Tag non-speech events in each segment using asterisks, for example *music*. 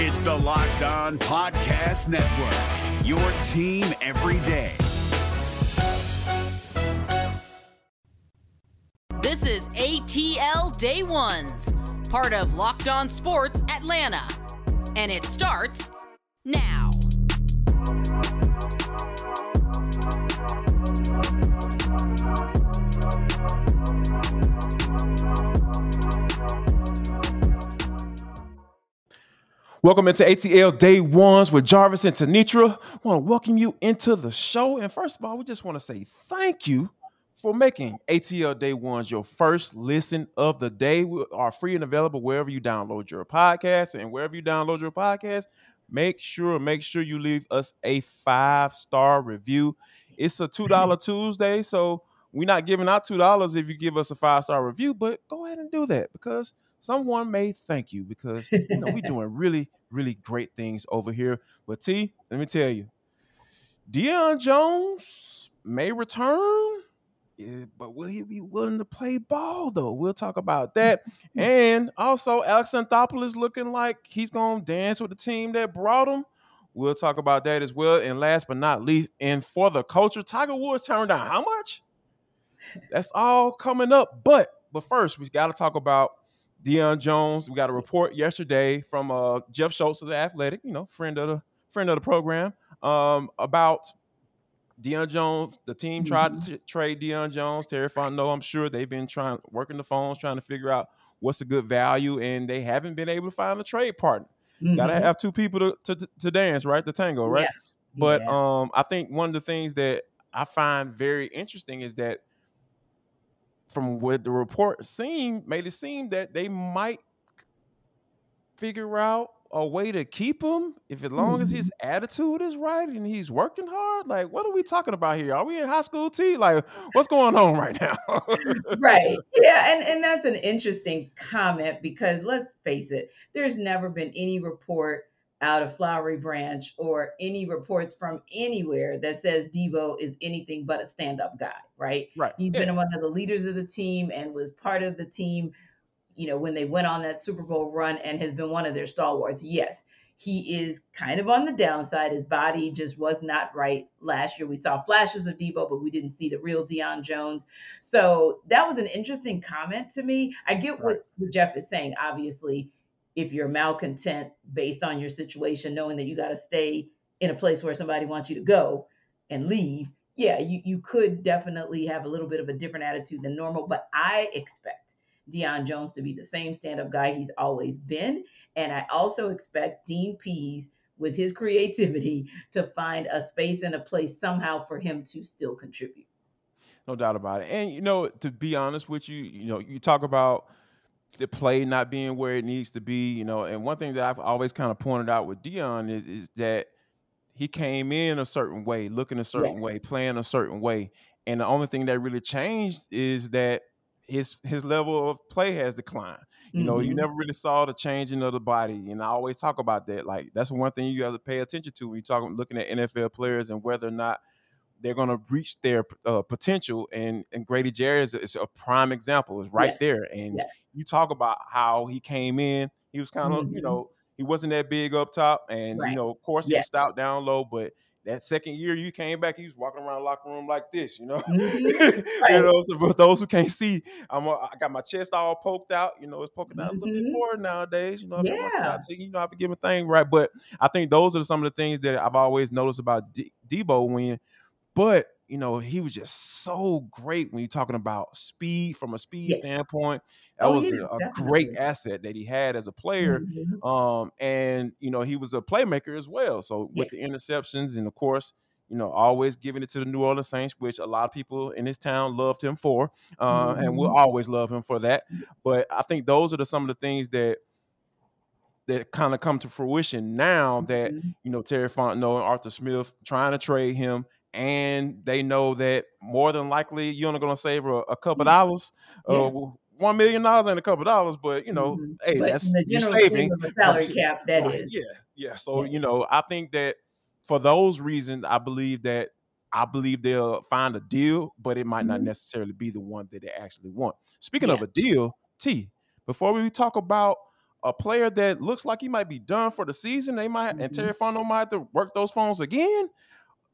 It's the Locked On Podcast Network, your team every day. This is ATL Day Ones, part of Locked On Sports Atlanta. And it starts now. Welcome into ATL Day Ones with Jarvis and Tenitra. I want to welcome you into the show. And first of all, we just want to say thank you for making ATL Day Ones your first listen of the day. We are free and available wherever you download your podcast. And wherever you download your podcast, make sure, make sure you leave us a five-star review. It's a $2 *laughs* Tuesday, so we're not giving out $2 if you give us a five-star review, but go ahead and do that because – someone may thank you because you know we're *laughs* doing really, really great things over here. But T, let me tell you, Deion Jones may return, eh, but will he be willing to play ball though? We'll talk about that. *laughs* and also, Alex Anthopoulos looking like he's gonna dance with the team that brought him. We'll talk about that as well. And last but not least, and for the culture, Tiger Woods turned down how much? That's all coming up. But but first, we got to talk about Deion Jones. We got a report yesterday from uh, Jeff Schultz of the Athletic, you know, friend of the friend of the program, um, about Deion Jones. The team tried mm-hmm. to trade Deion Jones. Terry Fontenot, I'm sure they've been trying working the phones, trying to figure out what's a good value, and they haven't been able to find a trade partner. Mm-hmm. Got to have two people to, to, to dance, right? The tango, right? Yeah. But yeah. um, I think one of the things that I find very interesting is that from what the report seemed made it seem that they might figure out a way to keep him if as long as his mm-hmm. attitude is right and he's working hard? Like what are we talking about here? Are we in high school tea? Like what's going on right now? *laughs* Right. Yeah and and that's an interesting comment because let's face it there's never been any report out of Flowery Branch or any reports from anywhere that says Debo is anything but a stand up guy, right? Right. He's yeah. been one of the leaders of the team and was part of the team, you know, when they went on that Super Bowl run and has been one of their stalwarts. Yes, he is kind of on the downside. His body just was not right last year. We saw flashes of Debo, but we didn't see the real Deion Jones. So that was an interesting comment to me. I get right. what Jeff is saying, obviously if you're malcontent based on your situation, knowing that you got to stay in a place where somebody wants you to go and leave, yeah, you, you could definitely have a little bit of a different attitude than normal. But I expect Deion Jones to be the same stand up guy he's always been. And I also expect Dean Pees, with his creativity, to find a space and a place somehow for him to still contribute. No doubt about it. And, you know, to be honest with you, you know, you talk about the play not being where it needs to be, you know. And one thing that I've always kind of pointed out with Deion is, is that he came in a certain way, looking a certain yes. way, playing a certain way. And the only thing that really changed is that his his level of play has declined. You know, mm-hmm. you never really saw the changing of the body. And I always talk about that. Like that's one thing you have to pay attention to when you're talking, looking at NFL players and whether or not they're going to reach their uh, potential. And and Grady Jarrett is, is, a prime example. Is right yes. there. And yes. you talk about how he came in. He was kind of mm-hmm. you know he wasn't that big up top, and right. you know of course he yes. was stout down low, but that second year you came back, he was walking around the locker room like this, you know. Mm-hmm. *laughs* Right. you know, so for those who can't see, I'm a, I got my chest all poked out. You know, it's poking out mm-hmm. a little bit mm-hmm. more nowadays. You know, yeah. you know, I have to give a thing right. But I think those are some of the things that I've always noticed about D- Debo when but you know, he was just so great when you're talking about speed from a speed yes. standpoint. That oh, was yeah, a, great asset that he had as a player. Mm-hmm. Um, and you know, he was a playmaker as well. So with the interceptions and of course, you know, always giving it to the New Orleans Saints, which a lot of people in this town loved him for, uh, mm-hmm. and we'll always love him for that. But I think those are the, some of the things that that kind of come to fruition now that mm-hmm. you know Terry Fontenot and Arthur Smith trying to trade him and they know that more than likely you're only going to save a, a couple mm-hmm. dollars. Uh, yeah. Uh, one million dollars ain't a couple dollars, but you know, mm-hmm. hey, but that's you're saving the salary cap. That right, is, yeah, yeah. So yeah. you know, I think that for those reasons, I believe that I believe they'll find a deal, but it might mm-hmm. not necessarily be the one that they actually want. Speaking yeah. of a deal, T, before we talk about a player that looks like he might be done for the season. They might mm-hmm. and Terry Fontenot might have to work those phones again.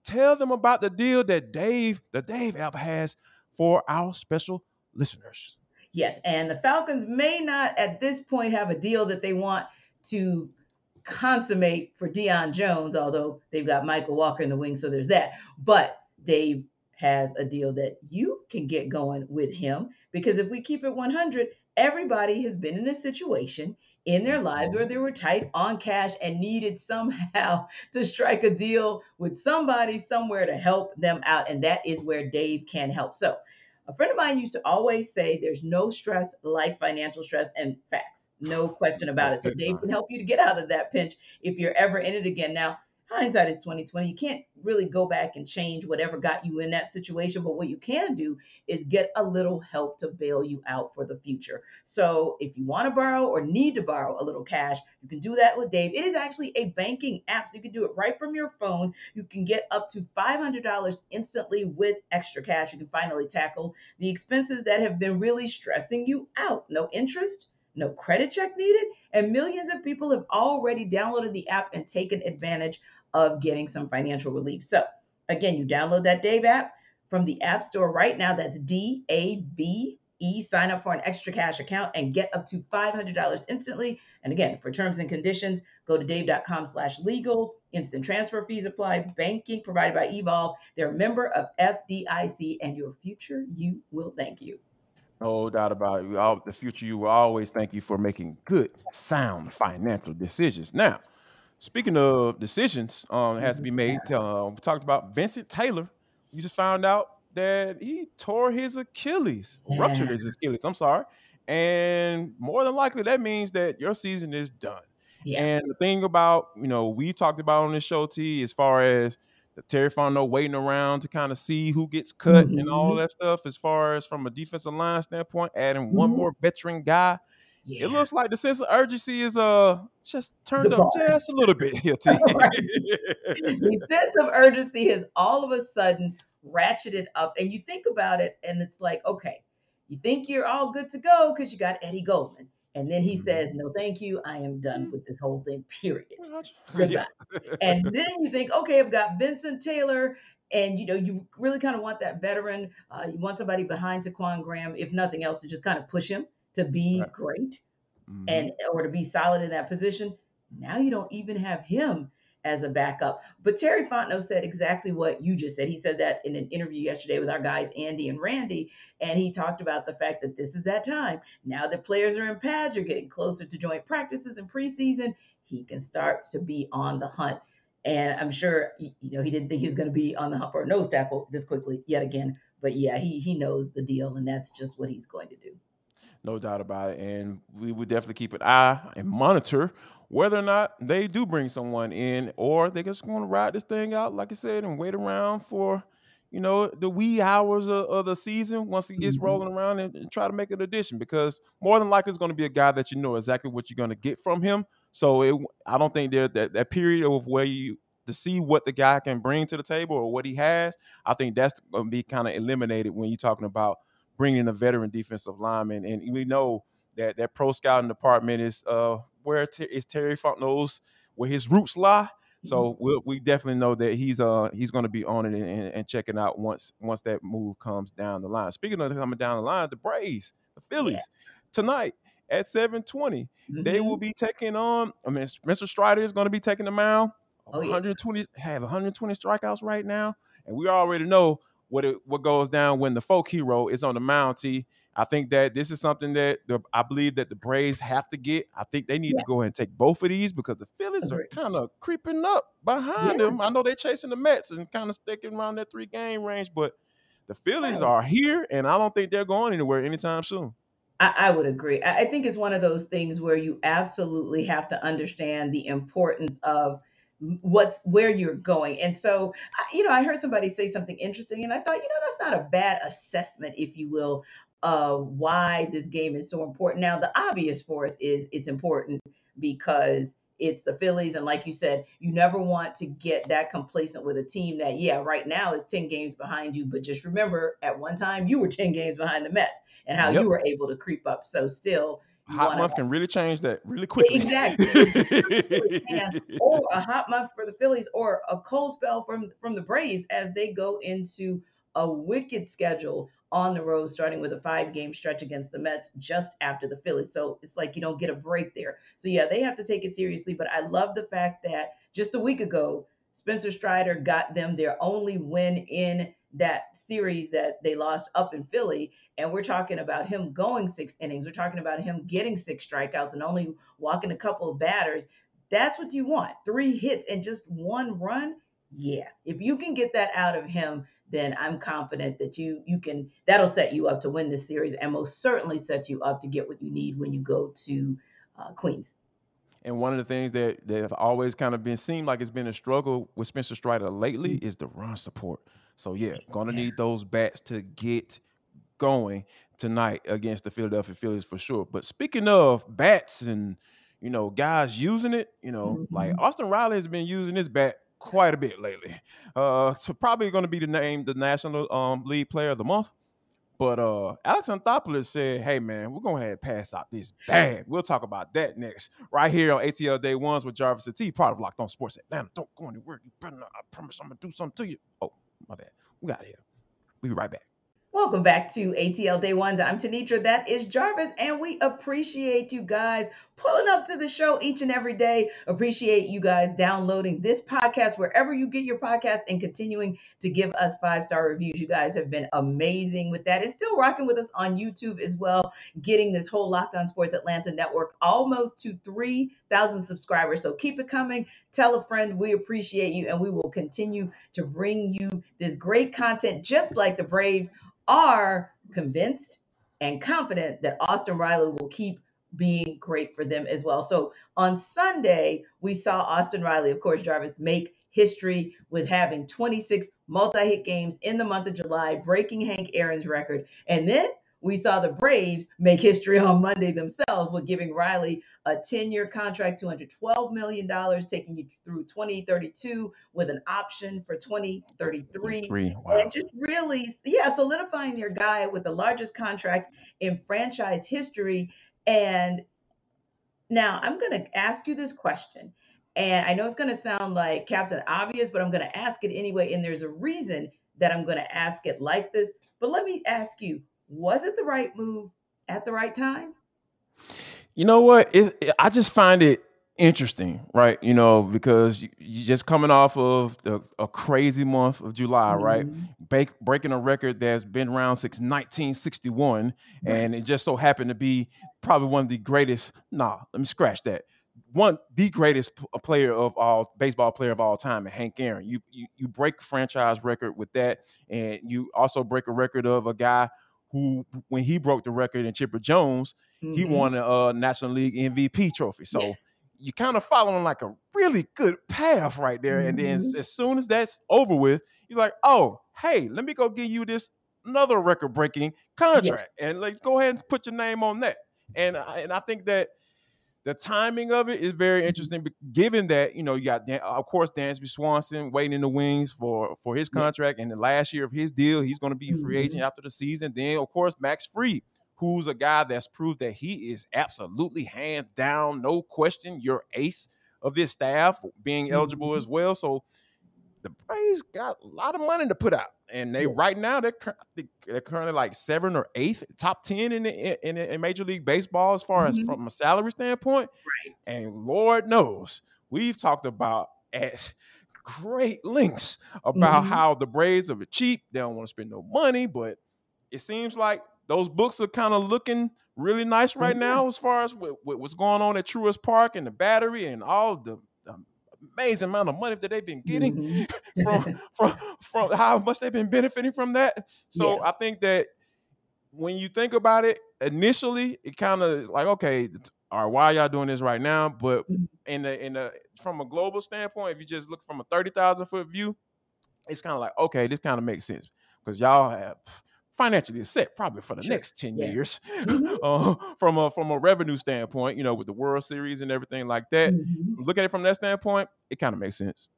Tell them about the deal that Dave, the Dave app has for our special listeners. Yes, and the Falcons may not at this point have a deal that they want to consummate for Deion Jones, although they've got Mykal Walker in the wings, so there's that. But Dave has a deal that you can get going with him because if we keep it 100, everybody has been in a situation in their lives mm-hmm. where they were tight on cash and needed somehow *laughs* to strike a deal with somebody somewhere to help them out. And that is where Dave can help. So, a friend of mine used to always say there's no stress like financial stress and facts, no question about it. So, Dave can help you to get out of that pinch if you're ever in it again. Now, hindsight is 2020 you can't really go back and change whatever got you in that situation but what you can do is get a little help to bail you out for the future. So if you want to borrow or need to borrow a little cash you can do that with dave. It is actually a banking app so you can do it right from your phone. You can get up to $500 instantly with extra cash. You can finally tackle the expenses that have been really stressing you out. No interest no credit check needed, and millions of people have already downloaded the app and taken advantage of getting some financial relief. So, again, you download that Dave app from the App Store right now. That's D A V E. Sign up for an extra cash account and get up to $500 instantly. And again, for terms and conditions, go to dave.com slash legal. Instant transfer fees apply. Banking provided by Evolve. They're a member of FDIC, and your future you will thank you. No doubt about it. The future you will always thank you for making good, sound financial decisions. Now, Speaking of decisions, um, has to be made. Uh, we talked about Vincent Taylor. You just found out that he tore his Achilles, yeah. ruptured his Achilles. I'm sorry, and more than likely that means that your season is done. Yeah. And the thing about you know we talked about on this show, T, as far as the Terry Fontenot waiting around to kind of see who gets cut mm-hmm. and all mm-hmm. that stuff, as far as from a defensive line standpoint, adding mm-hmm. one more veteran guy yeah. It looks like the sense of urgency is uh just turned up just a little bit here. *laughs* the *laughs* sense of urgency has all of a sudden ratcheted up, and you think about it, and it's like, okay, you think you're all good to go because you got Eddie Goldman. And then he mm-hmm. says, No, thank you. I am done mm-hmm. with this whole thing, period. *laughs* Yeah. and then you think, okay, I've got Vincent Taylor. And you know, you really kind of want that veteran. Uh, you want somebody behind Ta'Quon Graham, if nothing else, to just kind of push him to be right. great mm-hmm. and or to be solid in that position. Now you don't even have him as a backup. But Terry Fontenot said exactly what you just said. He said that in an interview yesterday with our guys Andy and Randy, and he talked about the fact that this is that time. Now that players are in pads, you're getting closer to joint practices and preseason. He can start to be on the hunt. And I'm sure you know he didn't think he was going to be on the hunt for a nose tackle this quickly yet again. But yeah, he he knows the deal, and that's just what he's going to do. No doubt about it. And we would definitely keep an eye and monitor whether or not they do bring someone in or they're just going to ride this thing out, like I said, and wait around for, you know, the wee hours of, of the season once it gets mm-hmm. rolling around and, and, try to make an addition because more than likely it's going to be a guy that you know exactly what you're going to get from him. So it, I don't think there that, that period of where you to see what the guy can bring to the table or what he has, I think that's going to be kind of eliminated when you're talking about – bringing a veteran defensive lineman. And we know that that pro scouting department is uh, where t- is Terry Fontenot's where his roots lie. So mm-hmm. we definitely know that he's uh he's going to be on it and, and, checking out once once that move comes down the line. Speaking of coming down the line, the Braves, the Phillies, yeah. tonight at 7:20, mm-hmm. they will be taking on. I mean, Mr. Strider is going to be taking the mound. Oh, 120 yeah. have 120 strikeouts right now, and we already know what it, what goes down when the folk hero is on the mound. T. I think that this is something that the, I believe that the Braves have to get. I think they need yeah. to go ahead and take both of these because the Phillies are mm-hmm. kind of creeping up behind yeah. them. I know they're chasing the Mets and kind of sticking around that three game range, but the Phillies are here, and I don't think they're going anywhere anytime soon. I, I would agree. I, I think it's one of those things where you absolutely have to understand the importance of – what's where you're going. And so, you know, I heard somebody say something interesting, and I thought, you know, that's not a bad assessment, if you will, of why this game is so important. Now, the obvious for us is it's important because it's the Phillies. And like you said, you never want to get that complacent with a team that, yeah, right now is 10 games behind you. But just remember, at one time, you were *laughs* 10 games behind the Mets and how yep. you were able to creep up. So, still, hot month can really change that really quickly. Exactly. *laughs* or a hot month for the Phillies, or a cold spell from from the Braves as they go into a wicked schedule on the road, starting with a five game stretch against the Mets just after the Phillies. So it's like you don't get a break there. So yeah, they have to take it seriously. But I love the fact that just a week ago, Spencer Strider got them their only win in that series that they lost up in Philly. And we're talking about him going six innings. We're talking about him getting six strikeouts and only walking a couple of batters. That's what you want. Three hits and just one run. Yeah. If you can get that out of him, then I'm confident that you you can that'll set you up to win this series and most certainly sets you up to get what you need when you go to uh, Queens. And one of the things that that have always kind of been seemed like it's been a struggle with Spencer Strider lately mm-hmm. is the run support. So yeah, gonna yeah. need those bats to get going tonight against the Philadelphia Phillies for sure. But speaking of bats and you know guys using it, you know, mm-hmm. like Austin Riley has been using this bat quite a bit lately. Uh, so probably going to be the name the National um, League Player of the Month. But uh, Alex Anthopoulos said, "Hey man, we're going to have pass out this bag. We'll talk about that next, right here on ATL Day Ones with Jarvis and T, part of Locked On Sports. Atlanta. Don't go anywhere. You better not. I promise I'm gonna do something to you. Oh, my bad. We got here. We'll be right back." Welcome back to ATL Day Ones. I'm Tenitra. That is Jarvis, and we appreciate you guys pulling up to the show each and every day. Appreciate you guys downloading this podcast wherever you get your podcast and continuing to give us five star reviews. You guys have been amazing with that, and still rocking with us on YouTube as well, getting this whole Locked On Sports Atlanta network almost to 3,000 subscribers. So keep it coming. Tell a friend. We appreciate you, and we will continue to bring you this great content, just like the Braves are convinced and confident that Austin Riley will keep being great for them as well. So on Sunday, we saw Austin Riley, of course, Jarvis, make history with having 26 multi hit games in the month of July, breaking Hank Aaron's record. And then we saw the Braves make history on Monday themselves with giving Riley a 10 year contract, $212 million, taking you through 2032 with an option for 2033. Wow. And just really, yeah, solidifying their guy with the largest contract in franchise history. And now I'm going to ask you this question. And I know it's going to sound like Captain Obvious, but I'm going to ask it anyway. And there's a reason that I'm going to ask it like this. But let me ask you was it the right move at the right time? You know what? It, I just find it interesting, right? You know, because you, are just coming off of the, a crazy month of July, mm-hmm. right? Break, breaking a record that's been around since 1961, right. and it just so happened to be probably one of the greatest. Nah, let me scratch that. One, the greatest player of all baseball player of all time, and Hank Aaron. You, you you break franchise record with that, and you also break a record of a guy who when he broke the record in Chipper Jones, mm-hmm. he won a uh, National League MVP trophy. So yes. You kind of following like a really good path right there. Mm-hmm. And then mm-hmm. as soon as that's over with, you're like, oh, hey, let me go give you this another record breaking contract yes. and like go ahead and put your name on that. And I, and I think that the timing of it is very mm-hmm. interesting, given that you know you got of course Dansby Swanson waiting in the wings for for his contract, and the last year of his deal, he's going to be free agent mm-hmm. after the season. Then of course Max Fried, who's a guy that's proved that he is absolutely hands down, no question, your ace of this staff, being eligible mm-hmm. as well. So the Braves got a lot of money to put out, and they yeah. right now they're they're currently like seven or eighth, top ten in the, in, in Major League Baseball as far mm-hmm. as from a salary standpoint. Right. And Lord knows we've talked about at great lengths about mm-hmm. how the Braves are cheap. They don't want to spend no money, but it seems like those books are kind of looking really nice right mm-hmm. now as far as what, what's going on at Truist Park and the Battery and all the amazing amount of money that they've been getting mm-hmm. *laughs* from from from how much they've been benefiting from that. So yeah. I think that when you think about it, initially it kind of is like, okay, all right, why y'all doing this right now? But mm-hmm. in the in the from a global standpoint, if you just look from a thirty thousand foot view, it's kind of like, okay, this kind of makes sense because y'all have financially set probably for the sure. next 10 yeah. years mm-hmm. *laughs* uh, from a from a revenue standpoint you know with the world series and everything like that mm-hmm. look at it from that standpoint it kind of makes sense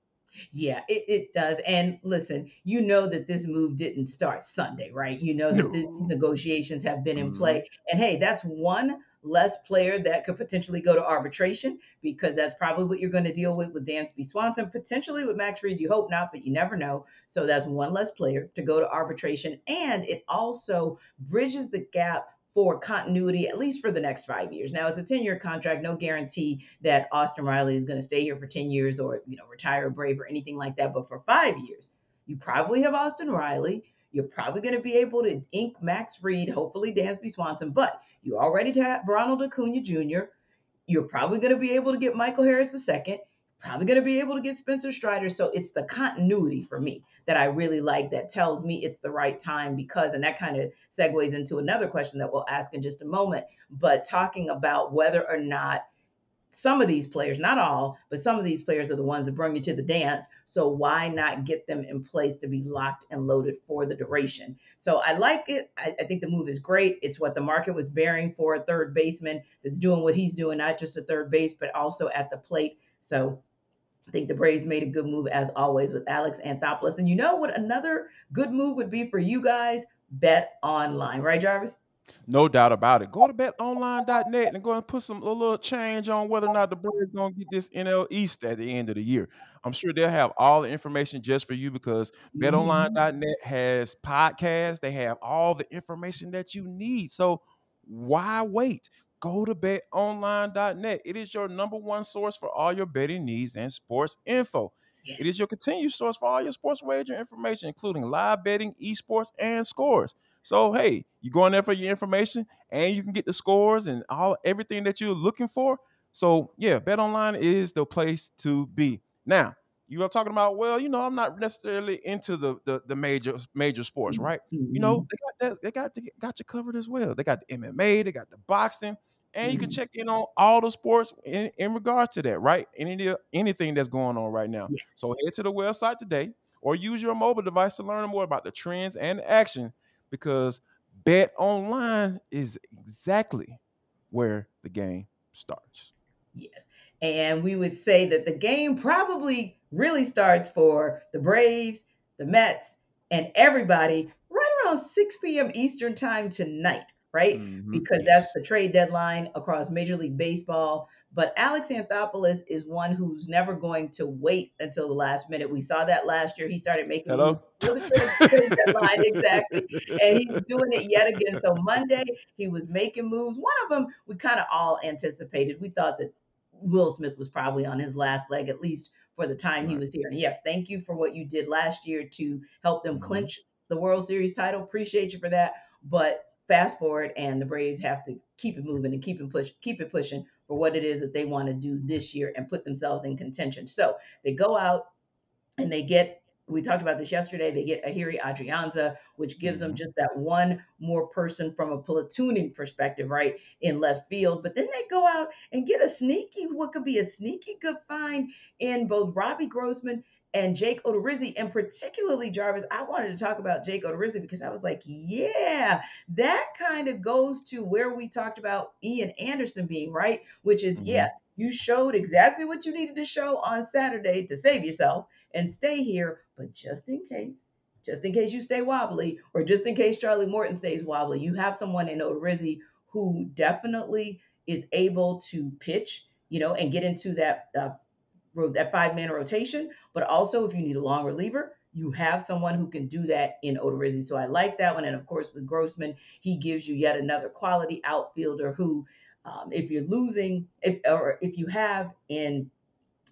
yeah, it, it does. And listen, you know that this move didn't start Sunday, right? You know that no. the negotiations have been in mm-hmm. play. And hey, that's one less player that could potentially go to arbitration because that's probably what you're going to deal with with Dansby Swanson, potentially with Max Fried. You hope not, but you never know. So that's one less player to go to arbitration. And it also bridges the gap for continuity, at least for the next five years. Now it's a 10 year contract, no guarantee that Austin Riley is going to stay here for 10 years or, you know, retire Brave or anything like that. But for five years, you probably have Austin Riley. You're probably going to be able to ink Max Fried, hopefully Dansby Swanson, but you already have Ronald Acuna Jr. You're probably going to be able to get Michael Harris II probably going to be able to get Spencer Strider. So it's the continuity for me that I really like that tells me it's the right time because, and that kind of segues into another question that we'll ask in just a moment. But talking about whether or not some of these players, not all, but some of these players are the ones that bring you to the dance. So why not get them in place to be locked and loaded for the duration? So I like it. I, I, think the move is great. It's what the market was bearing for a third baseman that's doing what he's doing, not just a third base, but also at the plate. So I think the Braves made a good move as always with Alex Anthopoulos. And you know what another good move would be for you guys? Bet online, right, Jarvis? No doubt about it. Go to betonline.net and go and put some a little change on whether or not the Braves going to get this NL East at the end of the year. I'm sure they'll have all the information just for you because betonline.net has podcasts. They have all the information that you need. So why wait? go to betonline.net. It is your number one source for all your betting needs and sports info. Yes. It is your continued source for all your sports wager information, including live betting, esports, and scores. So hey, you go in there for your information, and you can get the scores and all everything that you're looking for. So yeah, BetOnline is the place to be. Now, you are talking about, well, you know, I'm not necessarily into the the, the major major sports, right? Mm-hmm. You know, they got that, they got they got you covered as well. They got the MMA, they got the boxing, and you can mm-hmm. check in on all the sports in, in regards to that, right? Any anything that's going on right now. Yes. So head to the website today or use your mobile device to learn more about the trends and action because Bet Online is exactly where the game starts. Yes. And we would say that the game probably really starts for the Braves, the Mets, and everybody right around 6 p.m. Eastern time tonight right? Mm-hmm. Because yes. that's the trade deadline across Major League Baseball. But Alex Anthopoulos is one who's never going to wait until the last minute. We saw that last year. He started making Hello? moves exactly. And he's doing it yet again. So Monday, he was making moves. One of them we kind of all anticipated. We thought that Will Smith was probably on his last leg, at least for the time right. he was here. And yes, thank you for what you did last year to help them mm-hmm. clinch the World Series title. Appreciate you for that. But fast forward and the Braves have to keep it moving and keep it push keep it pushing for what it is that they want to do this year and put themselves in contention. So they go out and they get we talked about this yesterday. They get Ehire Adrianza, which gives them mm-hmm. just that one more person from a platooning perspective, right, in left field. But then they go out and get a sneaky, what could be a sneaky good find in both Robbie Grossman and Jake Odorizzi, and particularly Jarvis, I wanted to talk about Jake Odorizzi because I was like, yeah, that kind of goes to where we talked about Ian Anderson being right, which is, mm-hmm. yeah, you showed exactly what you needed to show on Saturday to save yourself and stay here, but just in case, just in case you stay wobbly, or just in case Charlie Morton stays wobbly, you have someone in Odorizzi who definitely is able to pitch, you know, and get into that uh, that five man rotation. But also, if you need a long reliever, you have someone who can do that in Odorizzi. So I like that one. And of course, with Grossman, he gives you yet another quality outfielder who, um, if you're losing, if or if you have in,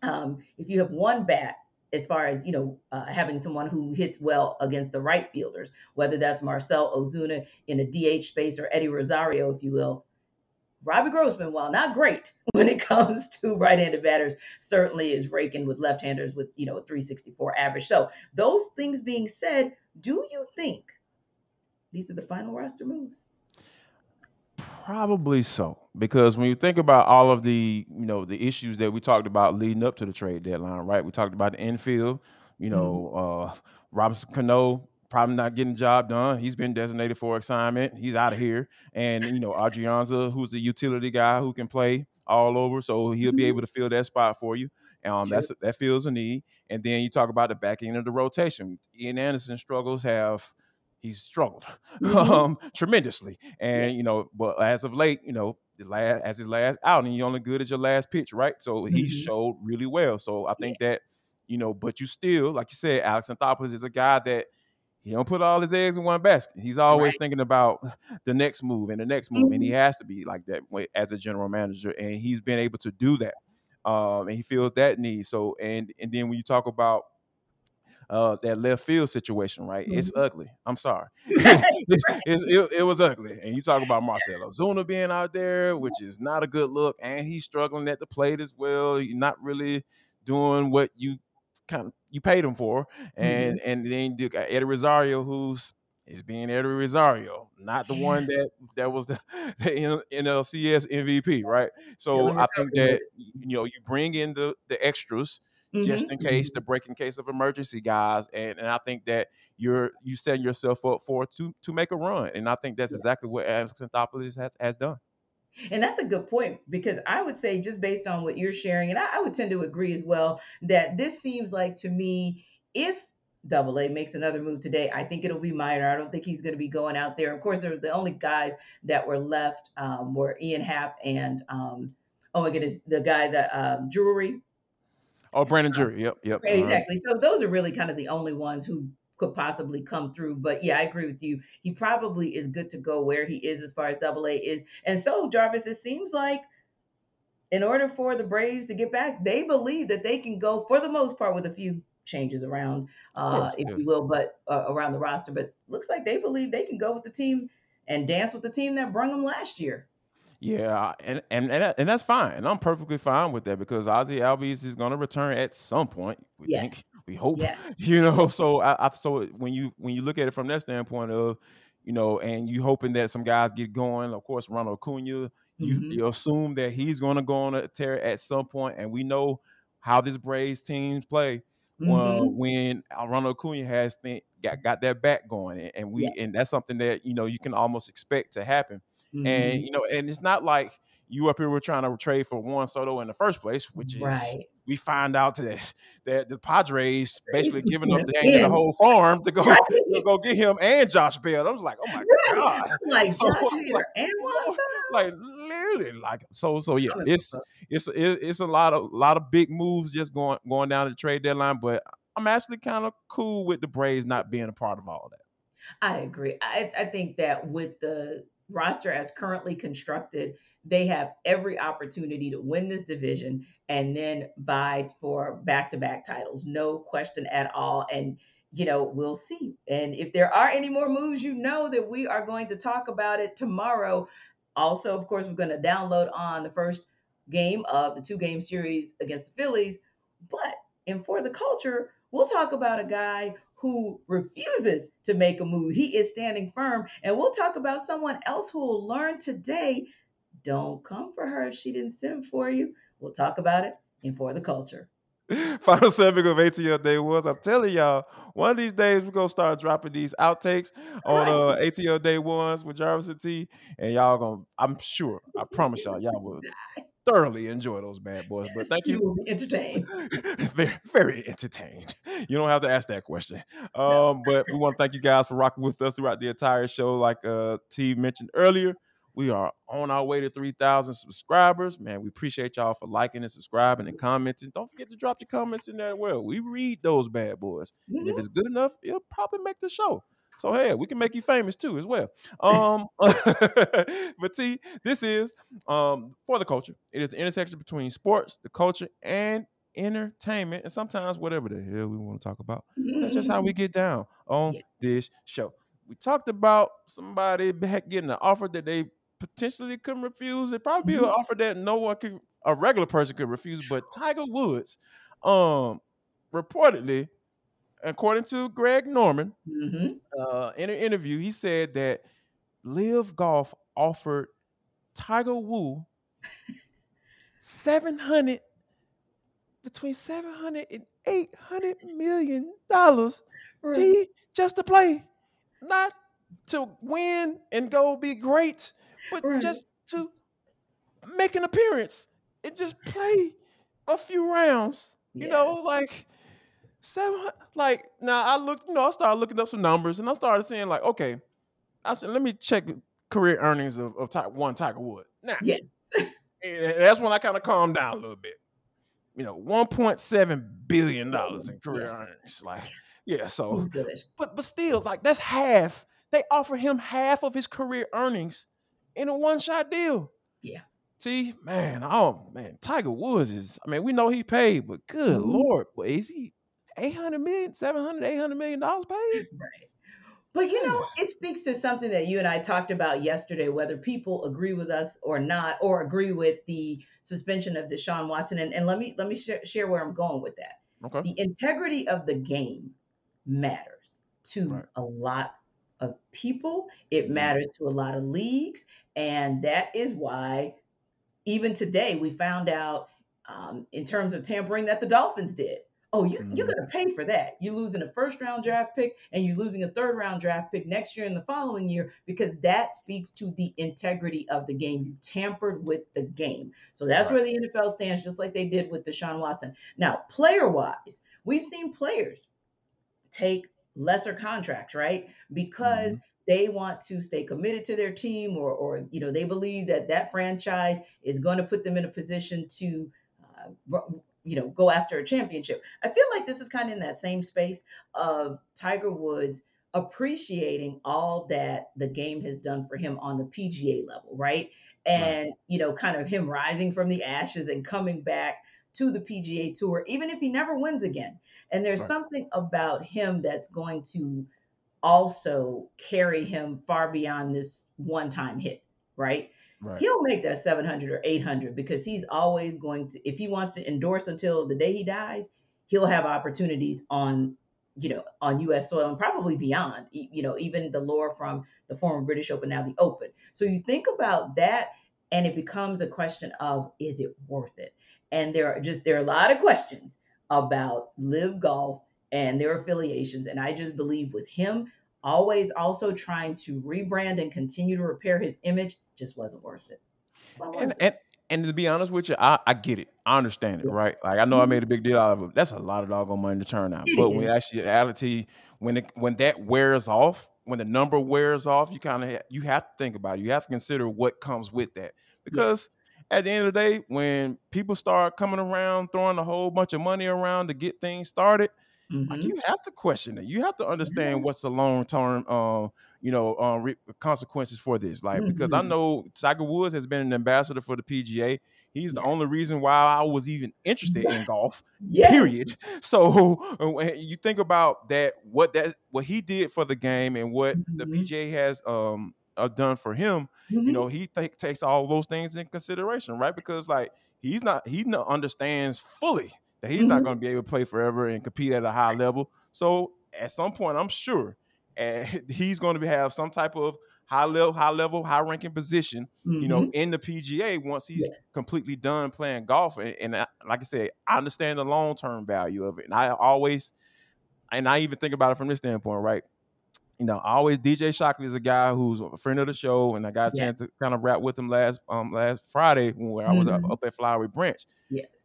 um, if you have one bat as far as you know uh, having someone who hits well against the right fielders whether that's marcell ozuna in a dh space or eddie rosario if you will Robbie Grossman, while not great *laughs* when it comes to right-handed batters, certainly is raking with left-handers with you know a 364 average. So those things being said, do you think these are the final roster moves? Probably so, because when you think about all of the you know the issues that we talked about leading up to the trade deadline, right? We talked about the infield, you know, mm-hmm. uh, Robinson Cano probably not getting the job done. He's been designated for assignment. He's out of here. And you know, Adrianza, who's a utility guy who can play all over, so he'll be mm-hmm. able to fill that spot for you. Um, that's that fills a need. And then you talk about the back end of the rotation. Ian Anderson struggles have he's struggled *laughs* mm-hmm. um, tremendously. And you know, but as of late, you know, the last as his last outing. you're only good as your last pitch, right? So he Mhm. showed really well. So I think that you know, but you still, like you said, Alex Anthopoulos is a guy that he don't put all his eggs in one basket. He's always Right. thinking about the next move and the next move, and he Mhm. has to be like that as a general manager, and he's been able to do that. Um, and he feels that need. So, and and then when you talk about uh, that left field situation, right? It's Mhm. ugly. I'm sorry. *laughs* *laughs* It's- it, it was ugly. And you talk about Marcell Ozuna being out there, which is not a good look, and he's struggling at the plate as well. You're not really doing what you kind of you paid him for, and and then you got Eddie Rosario, who's is being Eddie Rosario, not the one that that was the, *laughs* the NLCS MVP, right? So Dylan I think that you know you bring in the the extras just Mhm. in case the breaking case of emergency guys and, and i think that you're you setting yourself up for to to make a run and i think that's Yeah. exactly what alex Anthopoulos has, has done And that's a good point because I would say, just based on what you're sharing, and I, I would tend to agree as well, that this seems like to me, if Double A makes another move today, I think it'll be minor. I don't think he's going to be going out there. Of course, there the only guys that were left um, were Ian Happ and um, oh my goodness, the guy that um, Drury. oh brandon drury yep yep uh-huh. Exactly. So those are really kind of the only ones who could possibly come through. But yeah, I agree with you. He probably is good to go where he is as far as double A is. And so, Jarvis, it seems like in order for the Braves to get back, they believe that they can go for the most part with a few changes around, uh, if you will, but uh, around the roster. But looks like they believe they can go with the team and dance with the team that brung them last year. Yeah, and and and, and that's fine, and I'm perfectly fine with that because Ozzy Albies is going to return at some point. We think, we hope, Yes. *laughs* you know. So I, I so when you when you look at it from that standpoint of, you know, and you hoping that some guys get going. Of course, Ronald Acuna, you Mhm. you assume that he's going to go on a tear at some point, and we know how this Braves team play. Well, Mhm. when Ronald Acuna has th- got got that back going, and- and we Yes. and that's something that you know you can almost expect to happen and Mhm. you know, and it's not like you up here were trying to trade for Juan Soto in the first place, which is right. we find out that that the Padres basically giving up *laughs* the, the whole farm to go Right. to go get him and Josh Bell. I was like, oh my Right. god, I'm *laughs* like So, Josh *laughs* like, Hader and Juan Soto. like literally, like so so yeah, it's it's it's a lot of lot of big moves just going going down the trade deadline, but I'm actually kind of cool with the Braves not being a part of all that. I agree. I, I think that with the roster as currently constructed, they have every opportunity to win this division and then vie for back to back titles. No question at all. And, you know, we'll see. And if there are any more moves, you know that we are going to talk about it tomorrow. Also, of course, we're going to download on the first game of the two game series against the Phillies. But and For the Culture, we'll talk about a guy who refuses to make a move. He is standing firm. And we'll talk about someone else who will learn today don't come for her if she didn't send for you. We'll talk about it in For the Culture. *laughs* Final segment of ATL Day Ones. I'm telling y'all, one of these days we're gonna start dropping these outtakes on uh, ATL Day ones with Jarvis and T, and y'all gonna. I'm sure. I promise y'all, y'all will *laughs* thoroughly enjoy those bad boys. But thank you. You will be entertained. *laughs* very, very entertained. You don't have to ask that question. Um, but we want to thank you guys for rocking with us throughout the entire show. Like uh, T mentioned earlier, we are on our way to 3,000 subscribers. Man, we appreciate y'all for liking and subscribing and commenting. Don't forget to drop your comments in there as well. We read those bad boys. And if Mhm. it's good enough, it'll probably make the show. So hey, we can make you famous too as well. Um, *laughs* but T, this is um for the culture. It is the intersection between sports, the culture, and entertainment, and sometimes whatever the hell we want to talk about. That's just how we get down on Yeah. this show. We talked about somebody back getting an offer that they potentially couldn't refuse. It probably be an Mhm. offer that no one could, a regular person could refuse. But Tiger Woods, um, reportedly, according to Greg Norman, Mhm. uh, in an interview, he said that LIV Golf offered Tiger Woo seven hundred between seven hundred and eight hundred million dollars Right. T just to play, not to win and go be great, but Right. just to make an appearance and just play a few rounds. You Yeah. know, like seven. Like now, I looked. You know, I started looking up some numbers, and I started seeing like, okay, I said, let me check career earnings of, of Ty- one Tiger Wood. Now, Yes. *laughs* and that's when I kind of calmed down a little bit. You know, one point seven billion dollars in career earnings. Like, yeah. So, but but still, like that's half. They offer him half of his career earnings in a one shot deal. Yeah. See, man, oh man, Tiger Woods is. I mean, we know he paid, but good Mhm. lord, but is he 800 million, 700, 800 million dollars paid? *laughs* Right. But you know, it speaks to something that you and I talked about yesterday, whether people agree with us or not, or agree with the suspension of Deshaun Watson. And, and let me let me share, share where I'm going with that. Okay. The integrity of the game matters to Right. a lot of people. It Mhm. matters to a lot of leagues, and that is why even today we found out um, in terms of tampering that the Dolphins did. Oh, you, you're Mhm. going to pay for that. You're losing a first round draft pick and you're losing a third round draft pick next year and the following year because that speaks to the integrity of the game. You tampered with the game. So that's Right. where the NFL stands, just like they did with Deshaun Watson. Now, player wise, we've seen players take lesser contracts, right? Because Mhm. they want to stay committed to their team or or you know they believe that that franchise is going to put them in a position to uh, you know go after a championship i feel like this is kind of in that same space of tiger woods appreciating all that the game has done for him on the pga level right and you know kind of him rising from the ashes and coming back to the pga tour even if he never wins again and there's Right. something about him that's going to also carry him far beyond this one time hit, right? Right. He'll make that 700 or 800 because he's always going to, if he wants to endorse until the day he dies, he'll have opportunities on, you know, on US soil and probably beyond, you know, even the lore from the former British Open, now the Open. So you think about that and it becomes a question of, is it worth it? And there are just, there are a lot of questions about LIV golf and their affiliations. And I just believe with him always also trying to rebrand and continue to repair his image just wasn't worth it. Wasn't worth And, it. and and to be honest with you, I, I get it. I understand it, Yeah. right? Like I know I Mhm. made a big deal out of it. That's a lot of doggone money to turn out. But when actually reality, when it when that wears off, when the number wears off, you kind of ha- you have to think about it. You have to consider what comes with that. Because at the end of the day, when people start coming around throwing a whole bunch of money around to get things started, like Mhm. you have to question it. You have to understand what's the long term, uh, you know, uh, re- consequences for this. Like because I Mhm. know Tiger Woods has been an ambassador for the PGA. He's the only reason why I was even interested in *laughs* golf. Yes. Period. *laughs* So when you think about that, what that what he did for the game and what the Mhm. PGA has um uh, done for him, you Mhm. know, he take takes all those things in consideration, right? Because like he's not he understands fully that he's not Mhm. going to be able to play forever and compete at a high level. So at some point, I'm sure uh, *laughs* he's going to have some type of high level, high level, high ranking position, you know, Mhm. in the PGA once he's completely done playing golf. And, and I, like I said, I understand the long term value of it, and I always, and I even think about it from this standpoint, right? You know, I always DJ Shockley is a guy who's a friend of the show, and I got a Yeah. chance to kind of rap with him last um last Friday when I was up, Mhm. up at Flowery Branch. Yes.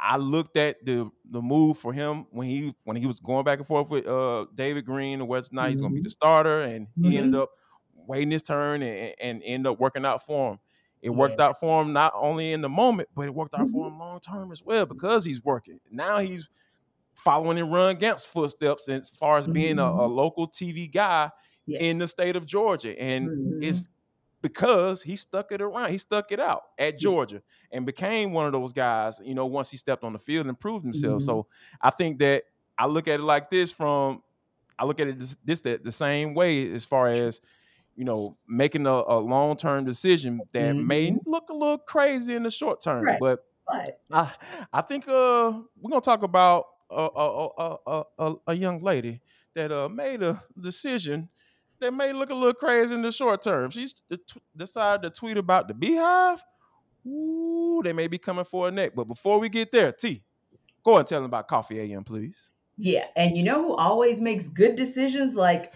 I looked at the the move for him when he when he was going back and forth with uh David Greene and whether or not he's going to be the starter, and he ended Mhm. up waiting his turn and, and ended up working out for him. It worked out for him not only in the moment, but it worked out for Mhm. him long term as well because he's working. Now he's following in Ron Gant's footsteps as far as being a, a Mhm. local TV guy Yes. in the state of Georgia, and it's because he stuck it around. He stuck it out at Georgia and became one of those guys, you know, once he stepped on the field and proved himself. Mhm. So I think that I look at it like this from I look at it this, this the, the same way as far as you know making a, a long term decision that may Mhm. look a little crazy in the short term, Right. but But I I think uh we're gonna talk about a a a a, a, a young lady that uh made a decision that may look a little crazy in the short term. She's t- decided to tweet about the BeyHive. Ooh, they may be coming for a neck. But before we get there, T, go and tell them about Coffee AM, please. yeah, and you know who always makes good decisions like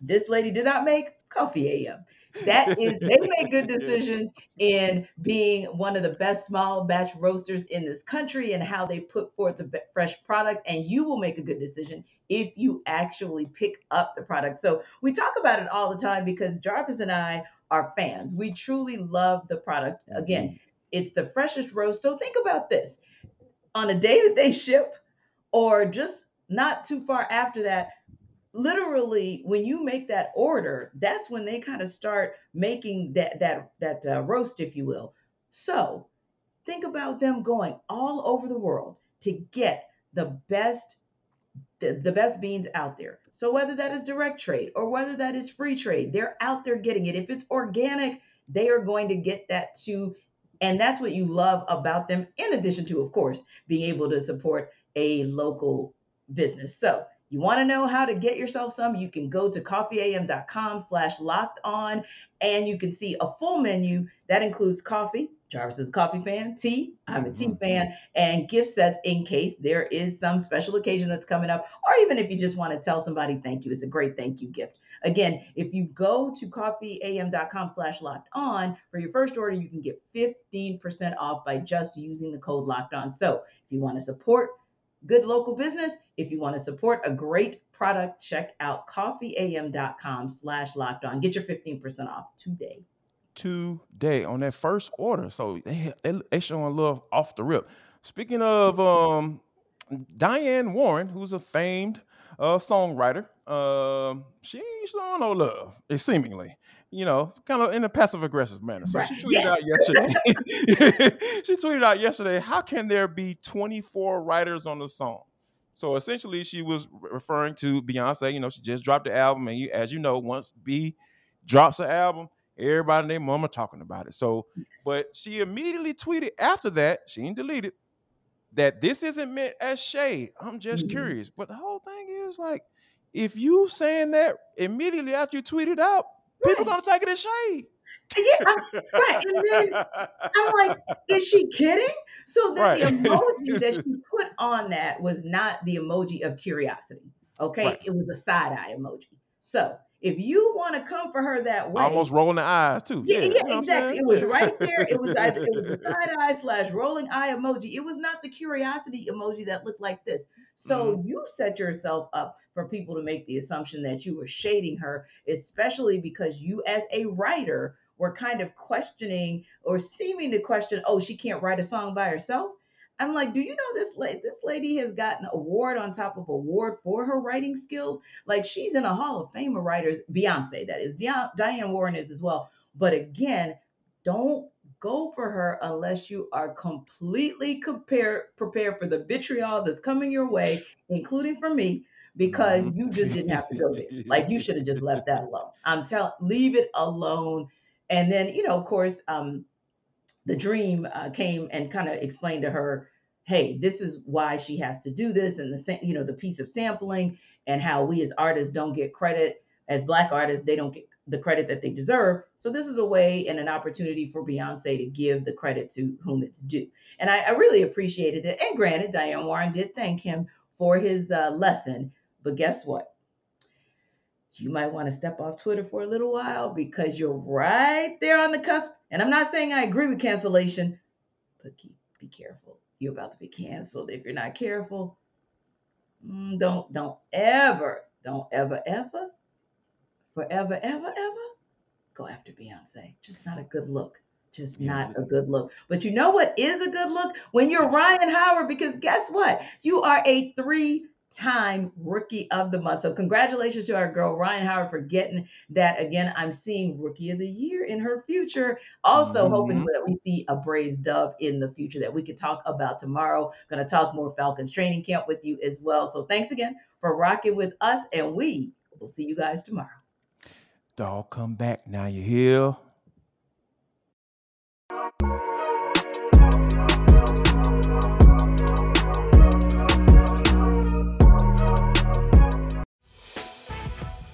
this lady did not make? Coffee AM. that is they make good *laughs* decisions in being one of the best small batch roasters in this country and how they put forth the fresh product and you will make a good decision if you actually pick up the product. So we talk about it all the time because jarvis and i are fans. We truly love the product. Again it's the freshest roast. So think about this. On a day that they ship or just not too far after that literally when you make that order that's when they kind of start making that that that uh, roast if you will. So think about them going all over the world to get the best the, the best beans out there so whether that is direct trade or whether that is free trade they're out there getting it if it's organic they are going to get that too and that's what you love about them in addition to of course being able to support a local business so you want to know how to get yourself some? You can go to coffeeam.com slash locked on and you can see a full menu that includes coffee. Jarvis is a coffee fan, tea, I'm a tea mm-hmm. fan, and gift sets in case there is some special occasion that's coming up, or even if you just want to tell somebody thank you. It's a great thank you gift. Again, if you go to coffeeam.com slash locked on for your first order, you can get 15% off by just using the code locked on. So if you want to support good local business. If you want to support a great product, check out coffeeam.com slash locked on. Get your 15% off today. Today on that first order. So they, they, they showing love off the rip. Speaking of um, Diane Warren, who's a famed uh, songwriter, uh, she ain't showing no love, seemingly you know, kind of in a passive aggressive manner. So right. she tweeted yeah. out yesterday. *laughs* she tweeted out yesterday, how can there be 24 writers on the song? So essentially, she was referring to Beyonce. You know, she just dropped the album, and you, as you know, once B drops an album, everybody and their mama talking about it. So, but she immediately tweeted after that, she didn't delete it, that this isn't meant as shade. I'm just mm-hmm. curious. But the whole thing is like, if you saying that immediately after you tweet it out, People gonna take it as shade. Yeah, right. And then *laughs* I'm like, is she kidding? So then right. the emoji *laughs* that she put on that was not the emoji of curiosity. Okay, right. it was a side eye emoji. So if you want to come for her that way, almost rolling the eyes too. Yeah, yeah, yeah exactly. It was right there. It was it was a *laughs* side eye slash rolling eye emoji. It was not the curiosity emoji that looked like this. So mm-hmm. you set yourself up for people to make the assumption that you were shading her, especially because you, as a writer, were kind of questioning or seeming to question, oh, she can't write a song by herself. I'm like, do you know this lady? This lady has gotten award on top of award for her writing skills. Like she's in a Hall of Fame of writers. Beyonce, that is. Diane Warren is as well. But again, don't go for her unless you are completely prepared prepared for the vitriol that's coming your way, including from me, because you just didn't have to go there. Like you should have just left that alone. I'm telling, leave it alone. And then you know, of course, um, The-Dream uh, came and kind of explained to her, hey, this is why she has to do this, and the you know the piece of sampling and how we as artists don't get credit as black artists, they don't get the credit that they deserve. So this is a way and an opportunity for Beyonce to give the credit to whom it's due. And I, I really appreciated it. And granted, Diane Warren did thank him for his uh, lesson. But guess what? You might want to step off Twitter for a little while because you're right there on the cusp. And I'm not saying I agree with cancellation, but keep, be careful. You're about to be canceled if you're not careful. Mm, don't don't ever, don't ever ever forever, ever, ever, go after Beyonce. Just not a good look. Just yeah. not a good look. But you know what is a good look? When you're Rhyne Howard, because guess what? You are a three time rookie of the month. So congratulations to our girl Rhyne Howard for getting that again. I'm seeing rookie of the year in her future. Also mm-hmm. hoping that we see a Braves dove in the future that we could talk about tomorrow. Going to talk more Falcons training camp with you as well. So thanks again for rocking with us and we will see you guys tomorrow. Dog, come back now. You hear?